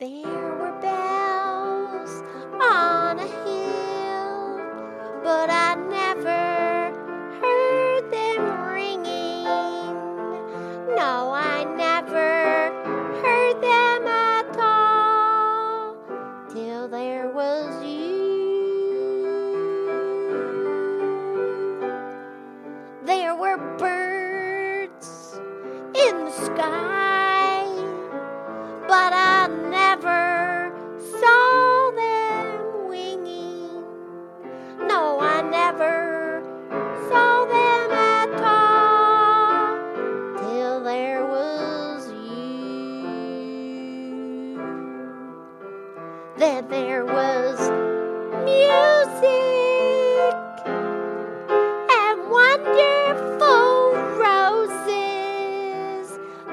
There were bells on a hill, but I never heard them ringing. No, I never heard them at all till there was you. There were birds in the sky, Then there was music and wonderful roses.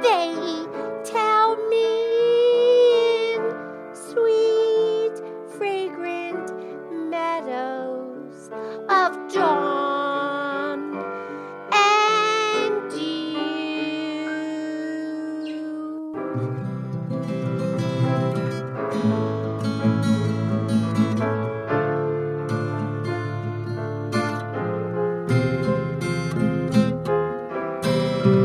They tell me in sweet, fragrant meadows of dawn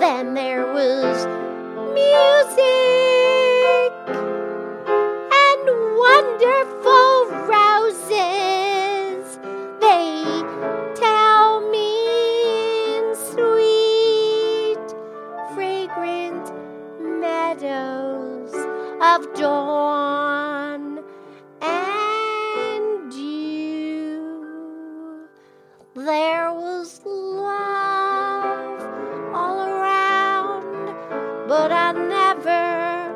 Then there was music and wonderful roses. They tell me in sweet, fragrant meadows of dawn I never